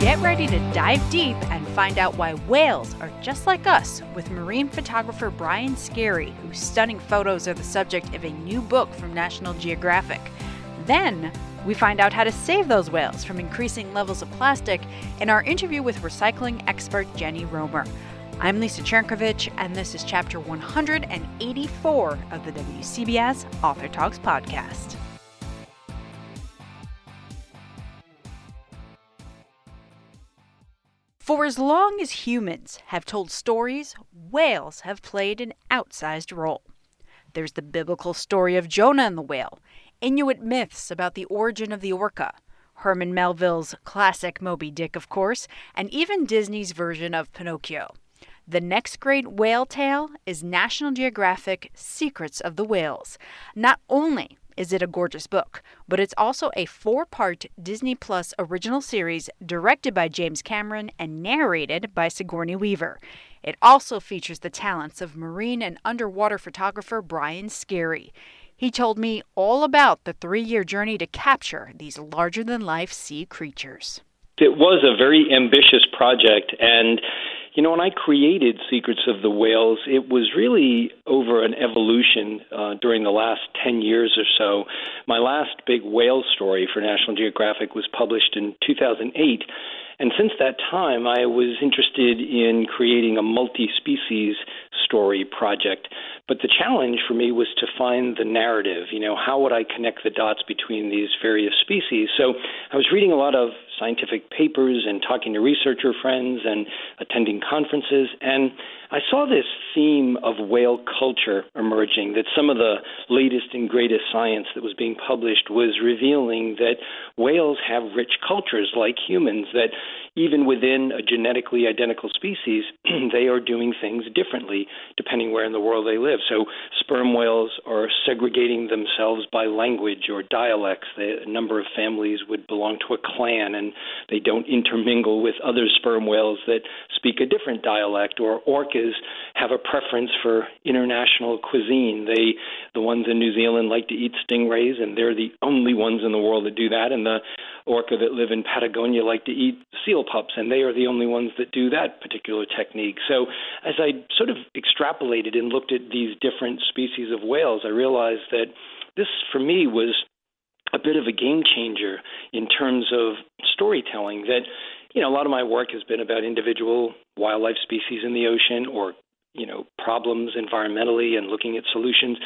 Get ready to dive deep and find out why whales are just like us with marine photographer Brian Skerry, whose stunning photos are the subject of a new book from National Geographic. Then, we find out how to save those whales from increasing levels of plastic in our interview with recycling expert Jennie Romer. I'm Lisa Chernkovich, and this is chapter 184 of the WCBS Author Talks podcast. For as long as humans have told stories, whales have played an outsized role. There's the biblical story of Jonah and the whale, Inuit myths about the origin of the orca, Herman Melville's classic Moby Dick, of course, and even Disney's version of Pinocchio. The next great whale tale is National Geographic Secrets of the Whales. Not only is it a gorgeous book, but it's also a four part Disney Plus original series directed by James Cameron and narrated by Sigourney Weaver. It also features the talents of marine and underwater photographer Brian Skerry. He told me all about the three year journey to capture these larger than life sea creatures. It was a very ambitious project, and you know, when I created Secrets of the Whales, it was really over an evolution uh, during the last 10 years or so. My last big whale story for National Geographic was published in 2008. And since that time, I was interested in creating a multi species story project. But the challenge for me was to find the narrative. You know, how would I connect the dots between these various species? So I was reading a lot of scientific papers and talking to researcher friends and attending conferences. And I saw this theme of whale culture emerging, that some of the latest and greatest science that was being published was revealing that whales have rich cultures like humans, that even within a genetically identical species, they are doing things differently depending where in the world they live. So sperm whales are segregating themselves by language or dialects. a number of families would belong to a clan and they don't intermingle with other sperm whales that speak a different dialect or orcas have a preference for international cuisine. They, the ones in New Zealand, like to eat stingrays, and they're the only ones in the world that do that. And the orca that live in Patagonia like to eat seal pups, and they are the only ones that do that particular technique. So, as I sort of extrapolated and looked at these different species of whales, I realized that this, for me, was a bit of a game changer in terms of storytelling. That you know, a lot of my work has been about individual wildlife species in the ocean or, you know, problems environmentally and looking at solutions.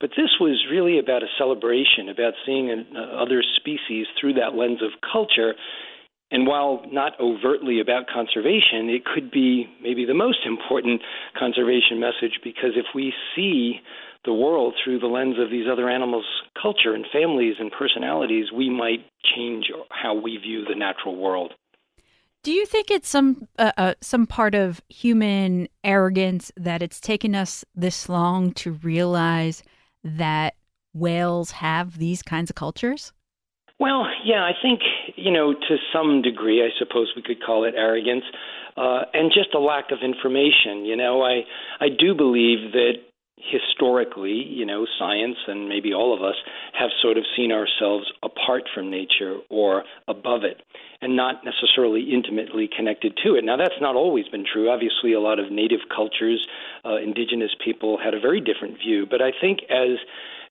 But this was really about a celebration, about seeing an, uh, other species through that lens of culture. And while not overtly about conservation, it could be maybe the most important conservation message because if we see the world through the lens of these other animals' culture and families and personalities, we might change how we view the natural world. Do you think it's some uh, uh, some part of human arrogance that it's taken us this long to realize that whales have these kinds of cultures? Well, yeah, I think you know to some degree, I suppose we could call it arrogance, uh, and just a lack of information. You know, I I do believe that historically, you know, science and maybe all of us have sort of seen ourselves apart from nature or above it and not necessarily intimately connected to it. Now, that's not always been true. Obviously, a lot of native cultures, uh, indigenous people had a very different view. But I think as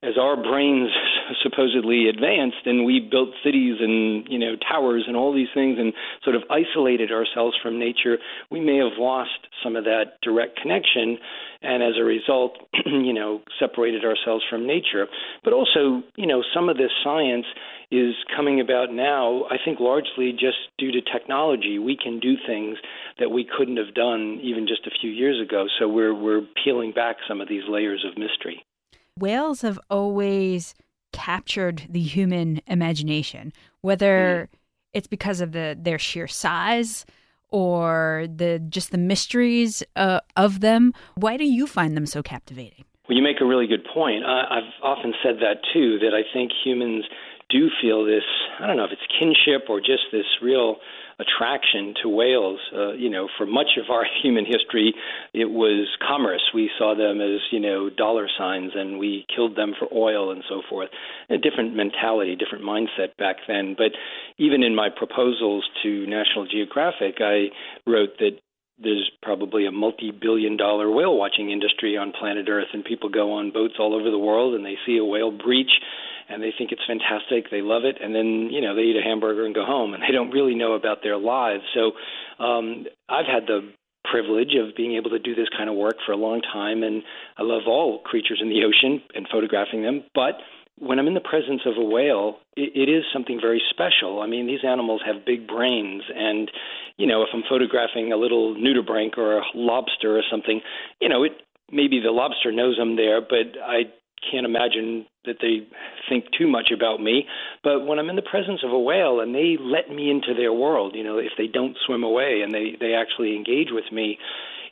as our brains supposedly advanced and we built cities and you know towers and all these things and sort of isolated ourselves from nature we may have lost some of that direct connection and as a result you know separated ourselves from nature. But also you know some of this science is coming about now i think largely just due to technology. We can do things that we couldn't have done even just a few years ago. So we're we're peeling back some of these layers of mystery whales have always captured the human imagination, whether mm. it's because of the their sheer size or the just the mysteries uh, of them. Why do you find them so captivating? Well, you make a really good point. I've often said that too. That I think humans do feel this. I don't know if it's kinship or just this real attraction to whales. Uh, you know, for much of our human history, it was commerce. We saw them as you know dollar signs, and we killed them for oil and so forth. A different mentality, different mindset back then. But even in my proposals to National Geographic, I wrote that there's probably a multi-billion dollar whale watching industry on planet Earth and people go on boats all over the world and they see a whale breach and they think it's fantastic, they love it and then, you know, they eat a hamburger and go home and they don't really know about their lives. So um I've had the privilege of being able to do this kind of work for a long time and I love all creatures in the ocean and photographing them, but when I'm in the presence of a whale, it, it is something very special. I mean, these animals have big brains, and you know, if I'm photographing a little nudibranch or a lobster or something, you know, it maybe the lobster knows I'm there, but I can't imagine that they think too much about me. But when I'm in the presence of a whale and they let me into their world, you know, if they don't swim away and they they actually engage with me,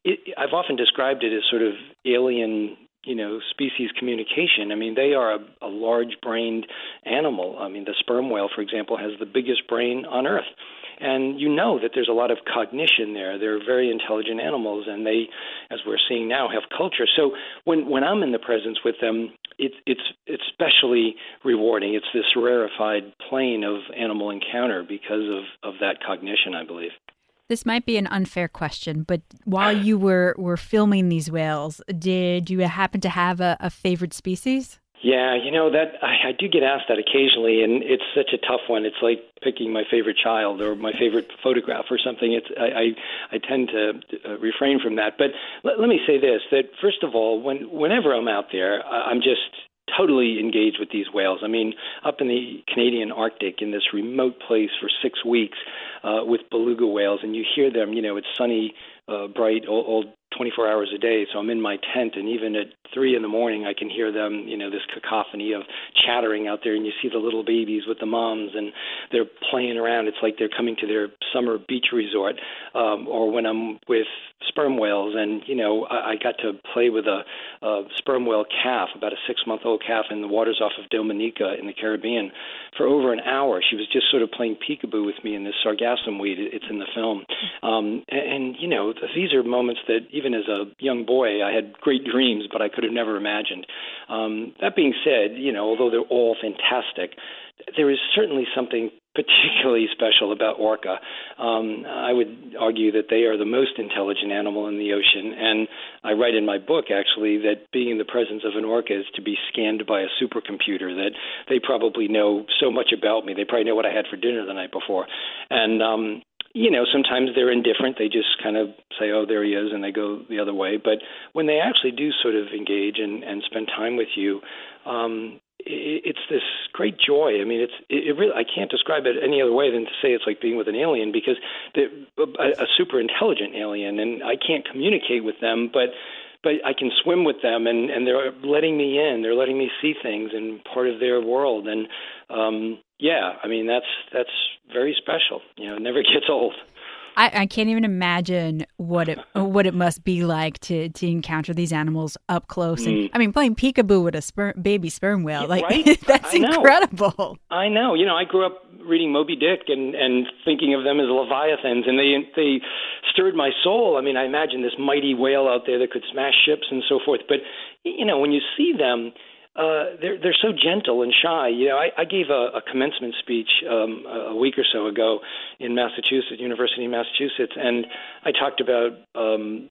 it, I've often described it as sort of alien you know species communication. I mean, they are a, a large-brained animal. I mean, the sperm whale, for example, has the biggest brain on Earth. And you know that there's a lot of cognition there. They're very intelligent animals, and they, as we're seeing now, have culture. So when when I'm in the presence with them, it's it's it's especially rewarding. It's this rarefied plane of animal encounter because of of that cognition, I believe. This might be an unfair question, but while you were, were filming these whales, did you happen to have a, a favorite species? Yeah, you know that I, I do get asked that occasionally, and it's such a tough one. It's like picking my favorite child or my favorite photograph or something. It's I I, I tend to uh, refrain from that. But let, let me say this: that first of all, when whenever I'm out there, I'm just totally engaged with these whales. I mean, up in the Canadian Arctic, in this remote place for six weeks uh, with beluga whales, and you hear them. You know, it's sunny, uh, bright, old, 24 hours a day. So I'm in my tent, and even at three in the morning, I can hear them. You know, this cacophony of chattering out there, and you see the little babies with the moms, and they're playing around. It's like they're coming to their summer beach resort. Um, or when I'm with sperm whales, and you know, I, I got to play with a, a sperm whale calf, about a six-month-old calf, in the waters off of Dominica in the Caribbean for over an hour. She was just sort of playing peekaboo with me in this sargassum weed. It's in the film, um, and, and you know, these are moments that even as a young boy, I had great dreams, but I could have never imagined. Um, that being said, you know, although they're all fantastic, there is certainly something particularly special about orca. Um, I would argue that they are the most intelligent animal in the ocean, and I write in my book actually that being in the presence of an orca is to be scanned by a supercomputer. That they probably know so much about me. They probably know what I had for dinner the night before, and um, you know, sometimes they're indifferent. They just kind of say, "Oh, there he is," and they go the other way. But when they actually do sort of engage and, and spend time with you, um, it, it's this great joy. I mean, it's it, it really. I can't describe it any other way than to say it's like being with an alien because they're a, a super intelligent alien, and I can't communicate with them, but but I can swim with them, and and they're letting me in. They're letting me see things and part of their world, and um, yeah, I mean that's that's very special. You know, it never gets old. I, I can't even imagine what it what it must be like to to encounter these animals up close. And mm. I mean, playing peekaboo with a sperm, baby sperm whale, like right? that's I incredible. I know. You know, I grew up reading Moby Dick and and thinking of them as leviathans, and they they stirred my soul. I mean, I imagine this mighty whale out there that could smash ships and so forth. But you know, when you see them uh, they're they're so gentle and shy. You know, I, I gave a, a commencement speech um, a week or so ago in Massachusetts, University of Massachusetts, and I talked about um,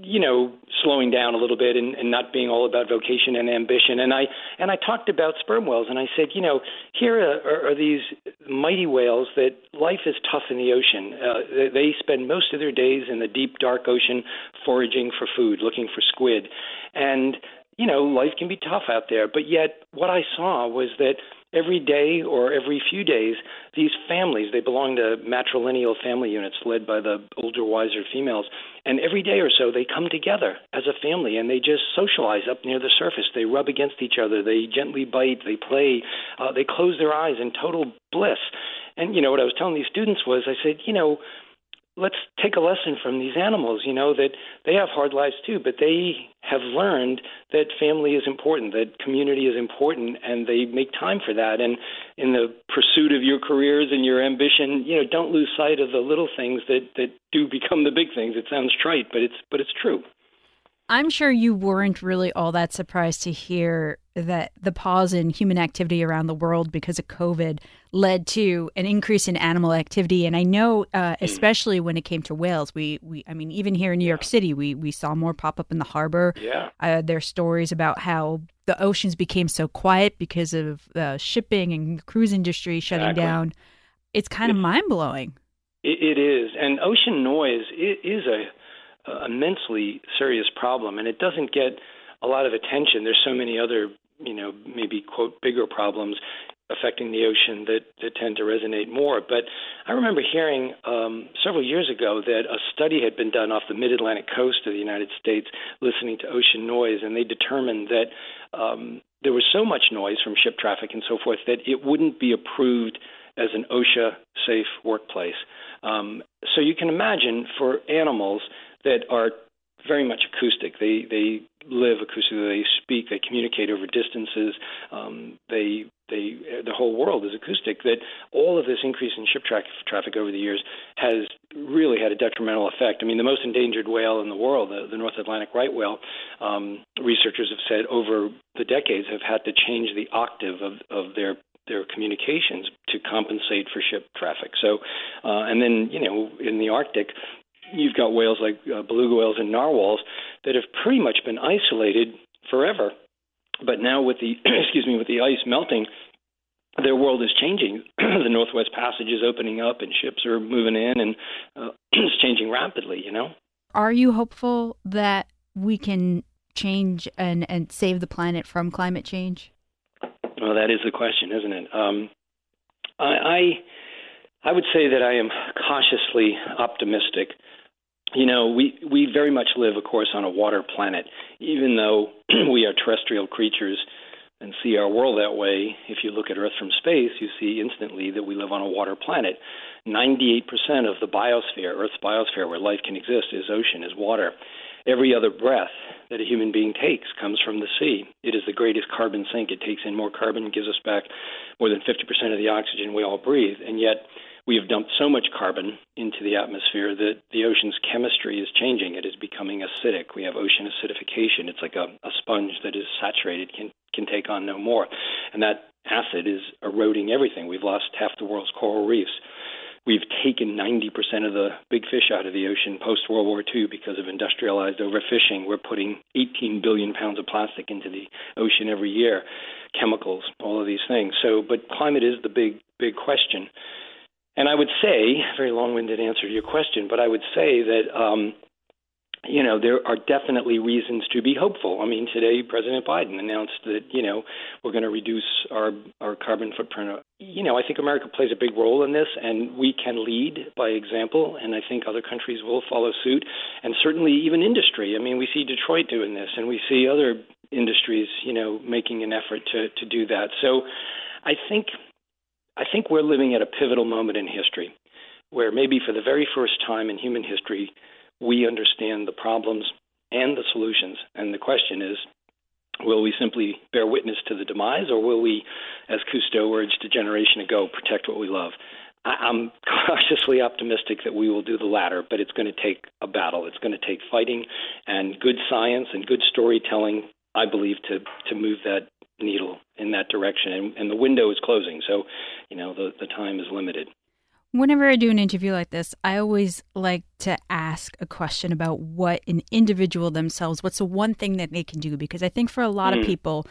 you know slowing down a little bit and, and not being all about vocation and ambition. And I and I talked about sperm whales, and I said, you know, here are, are, these mighty whales that life is tough in the ocean. Uh, they spend most of their days in the deep dark ocean foraging for food, looking for squid, and you know, life can be tough out there. But yet, what I saw was that every day or every few days, these families, they belong to matrilineal family units led by the older, wiser females. And every day or so, they come together as a family and they just socialize up near the surface. They rub against each other, they gently bite, they play, uh, they close their eyes in total bliss. And, you know, what I was telling these students was I said, you know, let's take a lesson from these animals, you know, that they have hard lives too, but they have learned that family is important, that community is important, and they make time for that. And in the pursuit of your careers and your ambition, you know, don't lose sight of the little things that, that do become the big things. It sounds trite, but it's but it's true. I'm sure you weren't really all that surprised to hear that the pause in human activity around the world because of COVID led to an increase in animal activity. And I know, uh, hmm. especially when it came to whales, we, we I mean, even here in New York City, we, we saw more pop up in the harbor. Yeah. Uh, there are stories about how the oceans became so quiet because of uh, shipping and cruise industry shutting exactly. down. It's kind of mind blowing. It, it is. And ocean noise is a uh, immensely serious problem, and it doesn't get a lot of attention. There's so many other, you know, maybe quote bigger problems affecting the ocean that, that tend to resonate more. But I remember hearing um, several years ago that a study had been done off the mid Atlantic coast of the United States listening to ocean noise, and they determined that um, there was so much noise from ship traffic and so forth that it wouldn't be approved as an OSHA safe workplace. Um, so you can imagine for animals that are very much acoustic. They they live acoustically. They speak. They communicate over distances. Um, they they the whole world is acoustic. That all of this increase in ship tra- traffic over the years has really had a detrimental effect. I mean, the most endangered whale in the world, the, the North Atlantic right whale, um, researchers have said over the decades have had to change the octave of of their their communications to compensate for ship traffic. So, uh, and then you know in the Arctic, you've got whales like uh, beluga whales and narwhals that have pretty much been isolated forever. But now with the excuse me with the ice melting, their world is changing. the Northwest Passage is opening up, and ships are moving in, and uh, it's changing rapidly. You know. Are you hopeful that we can change and and save the planet from climate change? Well, that is the question, isn't it? Um, I, I I would say that I am cautiously optimistic you know, we we very much live, of course, on a water planet. Even though we are terrestrial creatures and see our world that way, if you look at Earth from space, you see instantly that we live on a water planet. 98% of the biosphere, Earth's biosphere, where life can exist, is ocean, is water. Every other breath that a human being takes comes from the sea. It is the greatest carbon sink. It takes in more carbon gives us back more than 50% of the oxygen we all breathe. And yet, we have dumped so much carbon into the atmosphere that the ocean's chemistry is changing. It is becoming acidic. We have ocean acidification. It's like a, a sponge that is saturated, can, can take on no more. And that acid is eroding everything. We've lost half the world's coral reefs. We've taken 90% of the big fish out of the ocean post World War II because of industrialized overfishing. We're putting 18 billion pounds of plastic into the ocean every year, chemicals, all of these things. So, but climate is the big, big question. And I would say, very long-winded answer to your question, but I would say that um, you know there are definitely reasons to be hopeful. I mean, today President Biden announced that you know we're going to reduce our our carbon footprint. You know, I think America plays a big role in this, and we can lead by example. And I think other countries will follow suit, and certainly even industry. I mean, we see Detroit doing this, and we see other industries, you know, making an effort to to do that. So, I think I think we're living at a pivotal moment in history where maybe for the very first time in human history, we understand the problems and the solutions. And the question is, will we simply bear witness to the demise, or will we, as Cousteau urged a generation ago, protect what we love? I'm cautiously optimistic that we will do the latter, but it's going to take a battle. It's going to take fighting and good science and good storytelling, I believe, to, to move that needle in that direction. And, and the window is closing, so you know the the time is limited. Whenever I do an interview like this, I always like to ask a question about what an individual themselves, what's the one thing that they can do? Because I think for a lot mm. of people,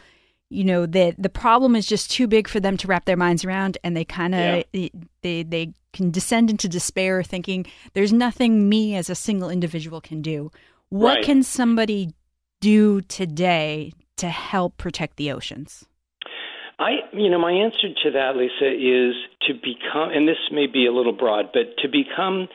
you know, that the problem is just too big for them to wrap their minds around, and they kind of yeah. they they can descend into despair, thinking there's nothing me as a single individual can do. What right. can somebody do today to help protect the oceans? I, you know, my answer to that, Lisa, is to become, and this may be a little broad, but to become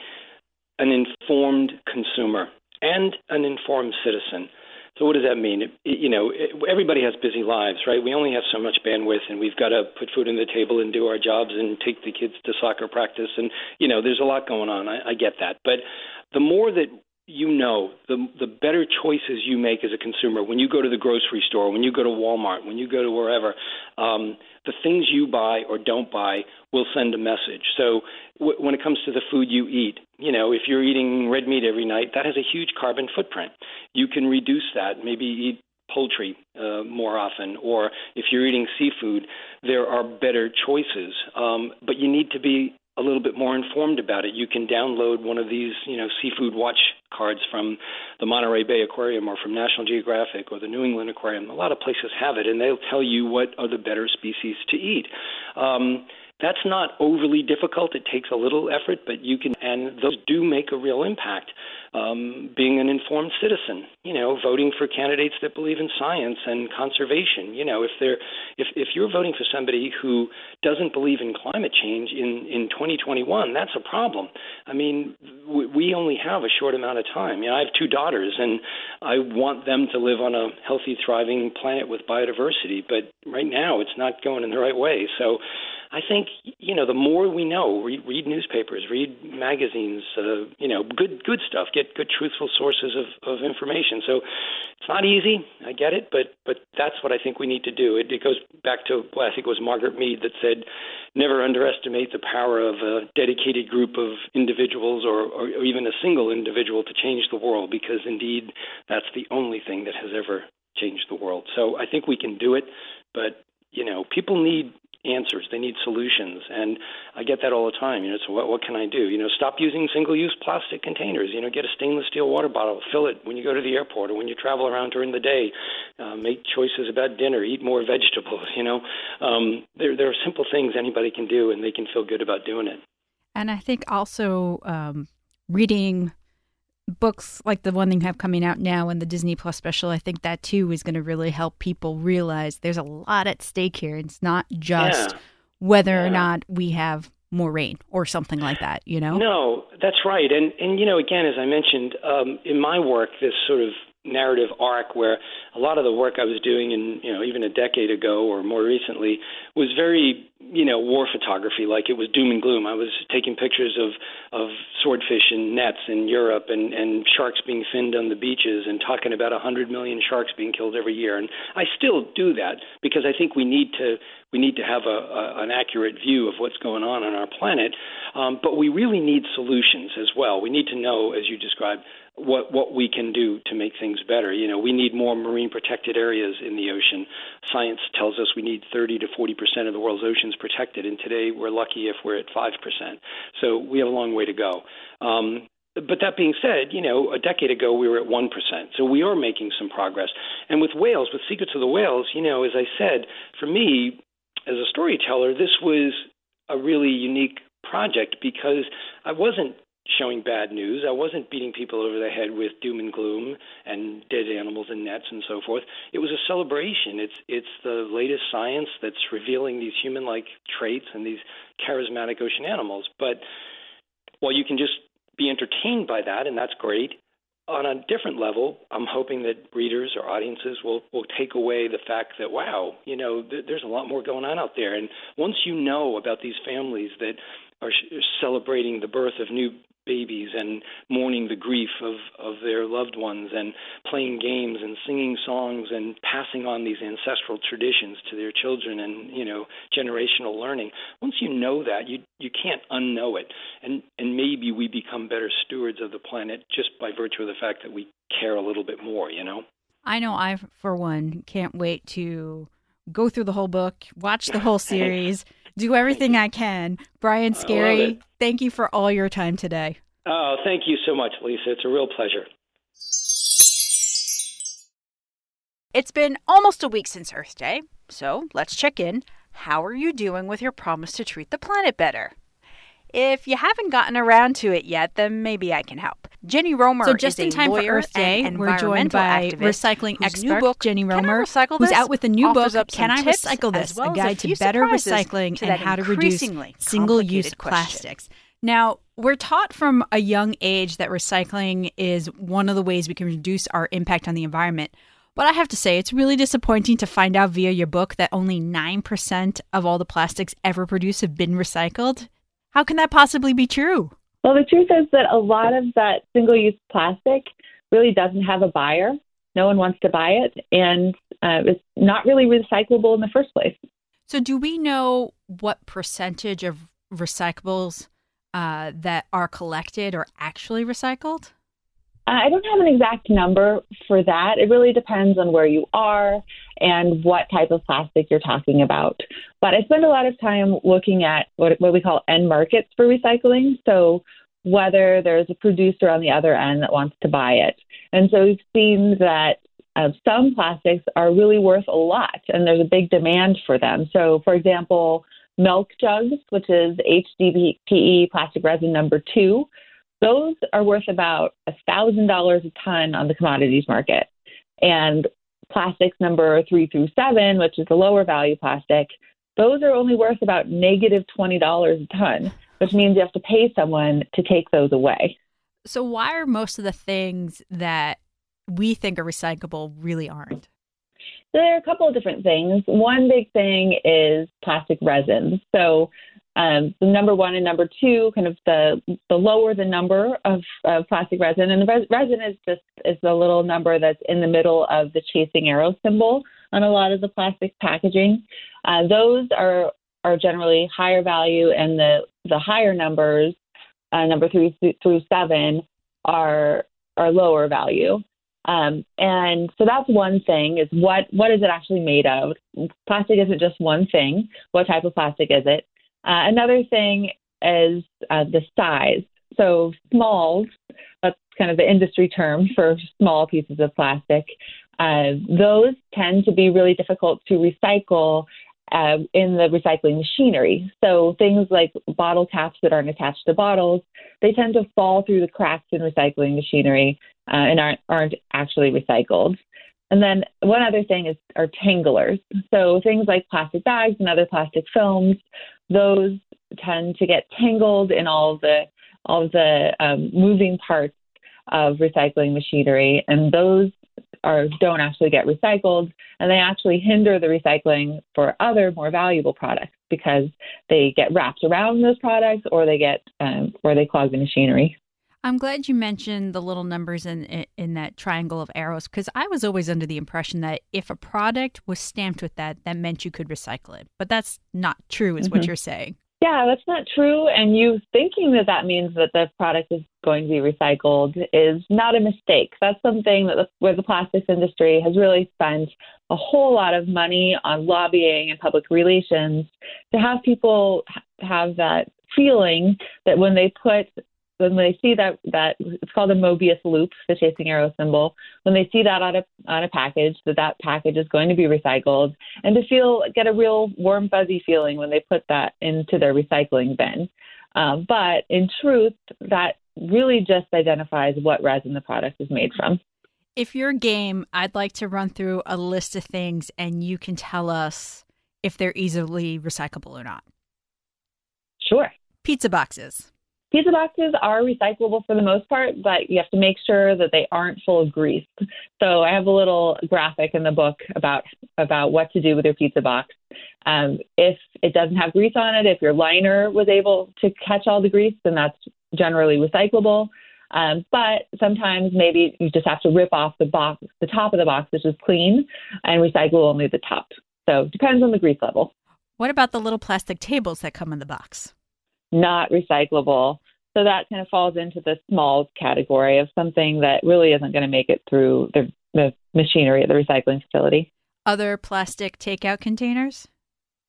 an informed consumer and an informed citizen. So what does that mean? It, you know, it, everybody has busy lives, right? We only have so much bandwidth, and we've got to put food on the table and do our jobs and take the kids to soccer practice, and you know, there's a lot going on. I, I get that, but the more that you know, the the better choices you make as a consumer when you go to the grocery store, when you go to Walmart, when you go to wherever, um, the things you buy or don't buy will send a message. So w- when it comes to the food you eat, you know, if you're eating red meat every night, that has a huge carbon footprint. You can reduce that. Maybe eat poultry uh, more often, or if you're eating seafood, there are better choices. Um, but you need to be a little bit more informed about it. You can download one of these, you know, seafood watch cards from the Monterey Bay Aquarium or from National Geographic or the New England Aquarium. A lot of places have it, and they'll tell you what are the better species to eat. Um, that's not overly difficult. It takes a little effort, but you can, and those do make a real impact um, being an informed citizen. You know, voting for candidates that believe in science and conservation. You know, if they're if if you're voting for somebody who doesn't believe in climate change in in 2021, that's a problem. I mean, we only have a short amount of time. You know, I have two daughters, and I want them to live on a healthy, thriving planet with biodiversity. But right now, it's not going in the right way. So I think you know the more we know, read, read newspapers, read magazines, uh, you know, good good stuff. Get good truthful sources of, of information. So it's not easy. I get it, but but that's what I think we need to do. It, it goes back to well, I think it was Margaret Mead that said, never underestimate the power of a dedicated group of individuals or, or, or even a single individual to change the world, because indeed that's the only thing that has ever changed the world. So I think we can do it, but you know, people need answers. They need solutions, and I get that all the time. You know, so what what can I do? You know, stop using single-use plastic containers. You know, get a stainless steel water bottle, fill it when you go to the airport or when you travel around during the day. Uh, make choices about dinner. Eat more vegetables. You know, um, there there are simple things anybody can do, and they can feel good about doing it. And I think also um, reading books like the one they have coming out now and the Disney Plus special, I think that too is going to really help people realize there's a lot at stake here. It's not just yeah. whether yeah. or not we have more rain or something like that, you know? No, that's right. And and you know, again, as I mentioned, um, in my work, this sort of narrative arc where a lot of the work I was doing in you know even a decade ago or more recently was very you know war photography like it was doom and gloom I was taking pictures of of swordfish and nets in Europe and and sharks being finned on the beaches and talking about a 100 million sharks being killed every year and I still do that because I think we need to we need to have a, a, an accurate view of what's going on on our planet. Um, but we really need solutions as well. We need to know, as you described, what what we can do to make things better. You know, we need more marine protected areas in the ocean. Science tells us we need 30 to 40 percent of the world's oceans protected, and today we're lucky if we're at five percent. So we have a long way to go. Um, but that being said, you know, a decade ago we were at 1%. So we are making some progress. And with whales, with Secrets of the Whales, you know, as I said, for me, as a storyteller, this was a really unique project because I wasn't showing bad news. I wasn't beating people over the head with doom and gloom and dead animals and nets and so forth. It was a celebration. It's it's the latest science that's revealing these human-like traits and these charismatic ocean animals. But while you can just be entertained by that, and that's great, on a different level, I'm hoping that readers or audiences will will take away the fact that wow, you know, th- there's a lot more going on out there. And once you know about these families that are sh- celebrating the birth of new babies and mourning the grief of, of their loved ones and playing games and singing songs and passing on these ancestral traditions to their children and you know generational learning. Once you know that you you can't unknow it. And and maybe we become better stewards of the planet just by virtue of the fact that we care a little bit more you know? I know I for one can't wait to go through the whole book watch the whole series do everything I can. Brian Skerry, thank you for all your time today. Oh, thank you so much, Lisa. It's a real pleasure. It's been almost a week since Earth Day, so let's check in. How are you doing with your promise to treat the planet better? If you haven't gotten around to it yet, then maybe I can help. Jennie Romer so just in time for Earth Day, we're joined by recycling expert book, Jennie Romer, who's out with a new book, Can I Recycle This? Well a guide a to better recycling to and how to reduce single-use plastics. Now, we're taught from a young age that recycling is one of the ways we can reduce our impact on the environment. But I have to say, it's really disappointing to find out via your book that only 9% of all the plastics ever produced have been recycled. How can that possibly be true? Well, the truth is that a lot of that single use plastic really doesn't have a buyer. No one wants to buy it, and uh, it's not really recyclable in the first place. So, do we know what percentage of recyclables uh, that are collected are actually recycled? I don't have an exact number for that. It really depends on where you are and what type of plastic you're talking about. But I spend a lot of time looking at what, what we call end markets for recycling. So, whether there's a producer on the other end that wants to buy it. And so, we've seen that uh, some plastics are really worth a lot, and there's a big demand for them. So, for example, milk jugs, which is HDPE plastic resin number two, those are worth about $1,000 a ton on the commodities market. And plastics number three through seven, which is the lower value plastic, those are only worth about negative $20 a ton, which means you have to pay someone to take those away. So, why are most of the things that we think are recyclable really aren't? There are a couple of different things. One big thing is plastic resins. So, um, the number one and number two, kind of the the lower the number of, of plastic resin, and the res- resin is just is the little number that's in the middle of the chasing arrow symbol on a lot of the plastic packaging. Uh, those are are generally higher value, and the the higher numbers, uh, number three through seven, are are lower value. Um, and so that's one thing is what what is it actually made of? Plastic isn't just one thing. What type of plastic is it? Uh, another thing is uh, the size. So smalls, that's kind of the industry term for small pieces of plastic. Uh, those tend to be really difficult to recycle uh, in the recycling machinery. So things like bottle caps that aren't attached to bottles, they tend to fall through the cracks in recycling machinery uh, and aren't, aren't actually recycled. And then one other thing is are tanglers. So things like plastic bags and other plastic films, those tend to get tangled in all the all the um, moving parts of recycling machinery, and those are don't actually get recycled, and they actually hinder the recycling for other more valuable products because they get wrapped around those products, or they get um, or they clog the machinery. I'm glad you mentioned the little numbers in in that triangle of arrows because I was always under the impression that if a product was stamped with that, that meant you could recycle it. But that's not true, is mm-hmm. what you're saying. Yeah, that's not true. And you thinking that that means that the product is going to be recycled is not a mistake. That's something that the, where the plastics industry has really spent a whole lot of money on lobbying and public relations to have people have that feeling that when they put when they see that that it's called a Mobius loop, the chasing arrow symbol, when they see that on a on a package, that that package is going to be recycled, and to feel get a real warm fuzzy feeling when they put that into their recycling bin. Um, but in truth, that really just identifies what resin the product is made from. If you're game, I'd like to run through a list of things, and you can tell us if they're easily recyclable or not. Sure. Pizza boxes. Pizza boxes are recyclable for the most part, but you have to make sure that they aren't full of grease. So I have a little graphic in the book about about what to do with your pizza box. Um, if it doesn't have grease on it, if your liner was able to catch all the grease, then that's generally recyclable. Um, but sometimes maybe you just have to rip off the box, the top of the box, which is clean, and recycle only the top. So it depends on the grease level. What about the little plastic tables that come in the box? Not recyclable. So that kind of falls into the smalls category of something that really isn't going to make it through the, the machinery at the recycling facility. Other plastic takeout containers?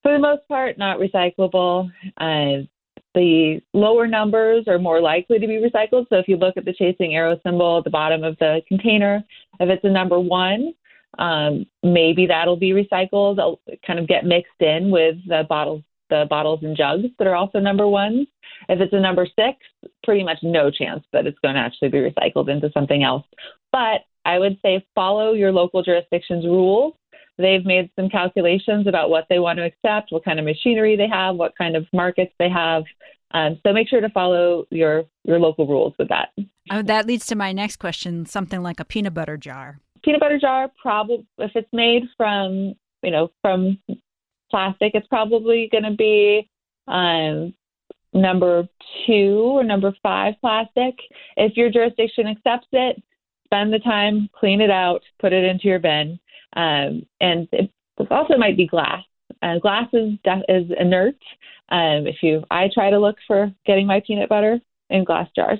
For the most part, not recyclable. Uh, the lower numbers are more likely to be recycled. So if you look at the chasing arrow symbol at the bottom of the container, if it's a number one, um, maybe that'll be recycled. It'll kind of get mixed in with the bottles the bottles and jugs that are also number ones. If it's a number six, pretty much no chance that it's going to actually be recycled into something else. But I would say follow your local jurisdiction's rules. They've made some calculations about what they want to accept, what kind of machinery they have, what kind of markets they have. Um, so make sure to follow your your local rules with that. Oh, that leads to my next question: something like a peanut butter jar. Peanut butter jar, probably if it's made from you know from plastic, it's probably going to be um, number two or number five plastic. If your jurisdiction accepts it, spend the time, clean it out, put it into your bin. Um, and it also might be glass. Uh, glass is, is inert. Um, if you, I try to look for getting my peanut butter in glass jars.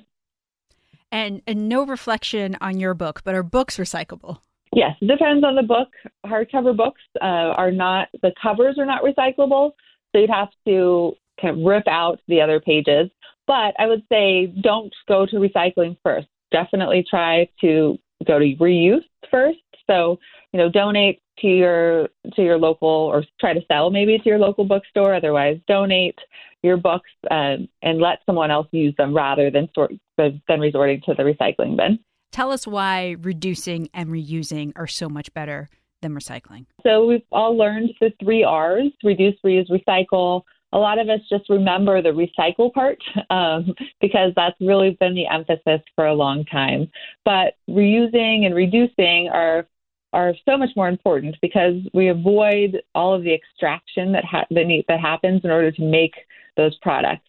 And, and no reflection on your book, but are books recyclable? Yes, it depends on the book. Hardcover books uh, are not, the covers are not recyclable. So you'd have to kind of rip out the other pages. But I would say don't go to recycling first. Definitely try to go to reuse first. So, you know, donate to your to your local or try to sell maybe to your local bookstore. Otherwise, donate your books um, and let someone else use them rather than sort than resorting to the recycling bin. Tell us why reducing and reusing are so much better than recycling. So we've all learned the three R's: reduce, reuse, recycle a lot of us just remember the recycle part um, because that's really been the emphasis for a long time. But reusing and reducing are are so much more important because we avoid all of the extraction that ha- that, that happens in order to make those products.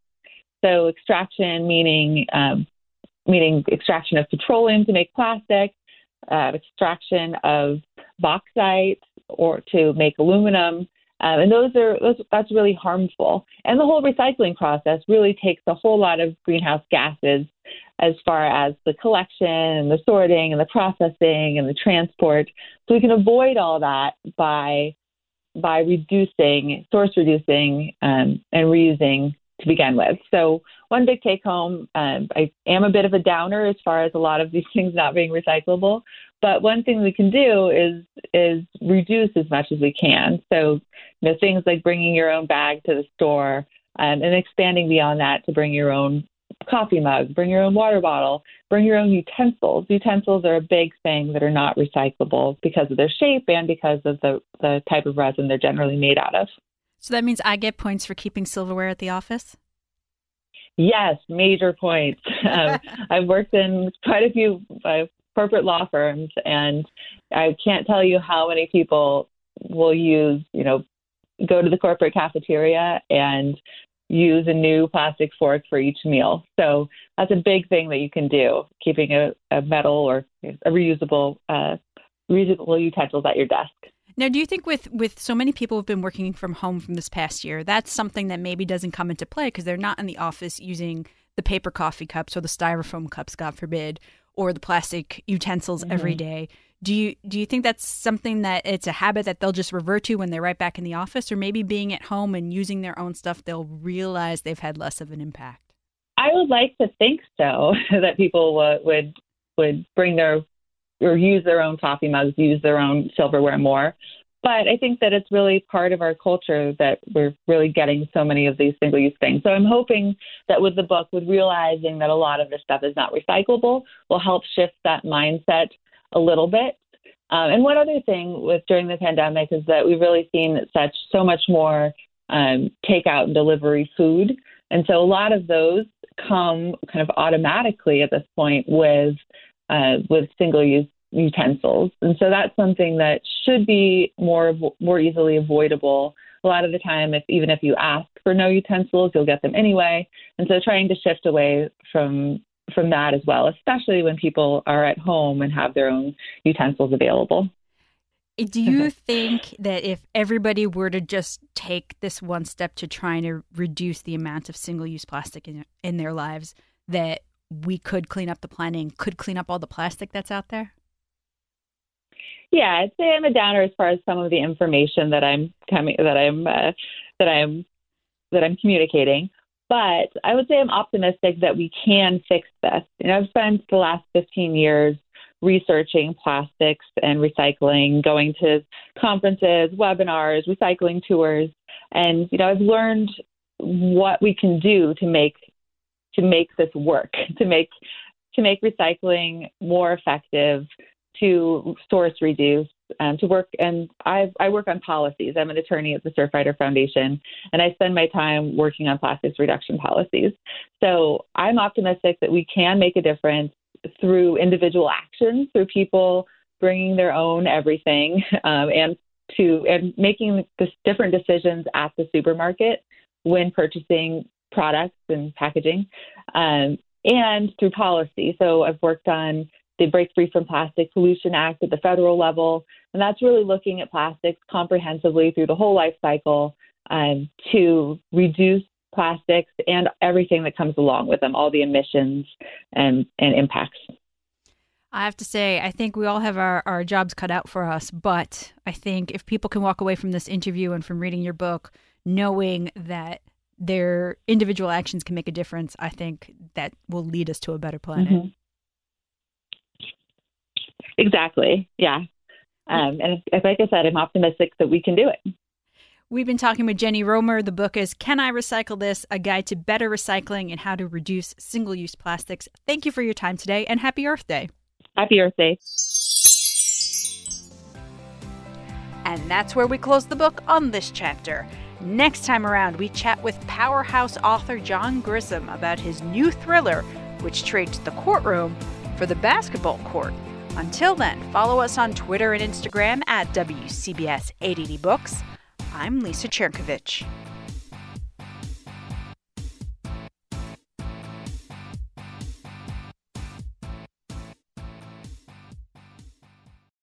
So extraction meaning um, meaning extraction of petroleum to make plastic, uh, extraction of bauxite ore to make aluminum, um, and those are those, that's really harmful. And the whole recycling process really takes a whole lot of greenhouse gases as far as the collection and the sorting and the processing and the transport. So we can avoid all that by by reducing, source reducing, um, and reusing to begin with. So one big take home, um, I am a bit of a downer as far as a lot of these things not being recyclable. But one thing we can do is is reduce as much as we can. So, you know, things like bringing your own bag to the store um, and expanding beyond that to bring your own coffee mug, bring your own water bottle, bring your own utensils. Utensils are a big thing that are not recyclable because of their shape and because of the, the type of resin they're generally made out of. So that means I get points for keeping silverware at the office? Yes, major points. Um, I've worked in quite a few uh, corporate law firms, and I can't tell you how many people will use, you know, go to the corporate cafeteria and use a new plastic fork for each meal. So that's a big thing that you can do, keeping a, a metal or a reusable, uh, reusable utensils at your desk. Now, do you think with with so many people who've been working from home from this past year, that's something that maybe doesn't come into play because they're not in the office using the paper coffee cups or the styrofoam cups, God forbid, or the plastic utensils mm-hmm. every day. Do you do you think that's something that it's a habit that they'll just revert to when they're right back in the office, or maybe being at home and using their own stuff, they'll realize they've had less of an impact? I would like to think so that people would would would bring their or use their own coffee mugs, use their own silverware more. But I think that it's really part of our culture that we're really getting so many of these single use things. So I'm hoping that with the book, with realizing that a lot of this stuff is not recyclable, will help shift that mindset a little bit. Um, and one other thing with during the pandemic is that we've really seen such so much more um, takeout and delivery food, and so a lot of those come kind of automatically at this point with uh, with single use utensils. And so that's something that should be more more easily avoidable. A lot of the time, if even if you ask for no utensils, you'll get them anyway. And so trying to shift away from from that as well, especially when people are at home and have their own utensils available. Do you think that if everybody were to just take this one step to trying to reduce the amount of single use plastic in, in their lives, that we could clean up the planning, could clean up all the plastic that's out there? Yeah, I'd say I'm a downer as far as some of the information that I'm coming that I'm uh, that I'm that I'm communicating. But I would say I'm optimistic that we can fix this. You know, I've spent the last 15 years researching plastics and recycling, going to conferences, webinars, recycling tours, and you know, I've learned what we can do to make to make this work, to make to make recycling more effective, to source reduce um, to work, and I, I work on policies. I'm an attorney at the Surfrider Foundation, and I spend my time working on plastics reduction policies. So I'm optimistic that we can make a difference through individual actions, through people bringing their own everything, um, and to and making different decisions at the supermarket when purchasing products and packaging, um, and through policy. So I've worked on the Break Free from Plastic Pollution Act at the federal level, and that's really looking at plastics comprehensively through the whole life cycle um, to reduce plastics and everything that comes along with them, all the emissions and, and impacts. I have to say, I think we all have our, our jobs cut out for us, but I think if people can walk away from this interview and from reading your book knowing that their individual actions can make a difference, I think that will lead us to a better planet. Mm-hmm. Exactly. Yeah. Um, and like I said, I'm optimistic that we can do it. We've been talking with Jennie Romer. The book is Can I Recycle This? A Guide to Better Recycling and How to Reduce Single Use Plastics. Thank you for your time today and happy Earth Day. Happy Earth Day. And that's where we close the book on this chapter. Next time around, we chat with powerhouse author John Grisham about his new thriller, which trades the courtroom for the basketball court. Until then, follow us on Twitter and Instagram at WCBS 880 Books. I'm Lisa Cherkovich.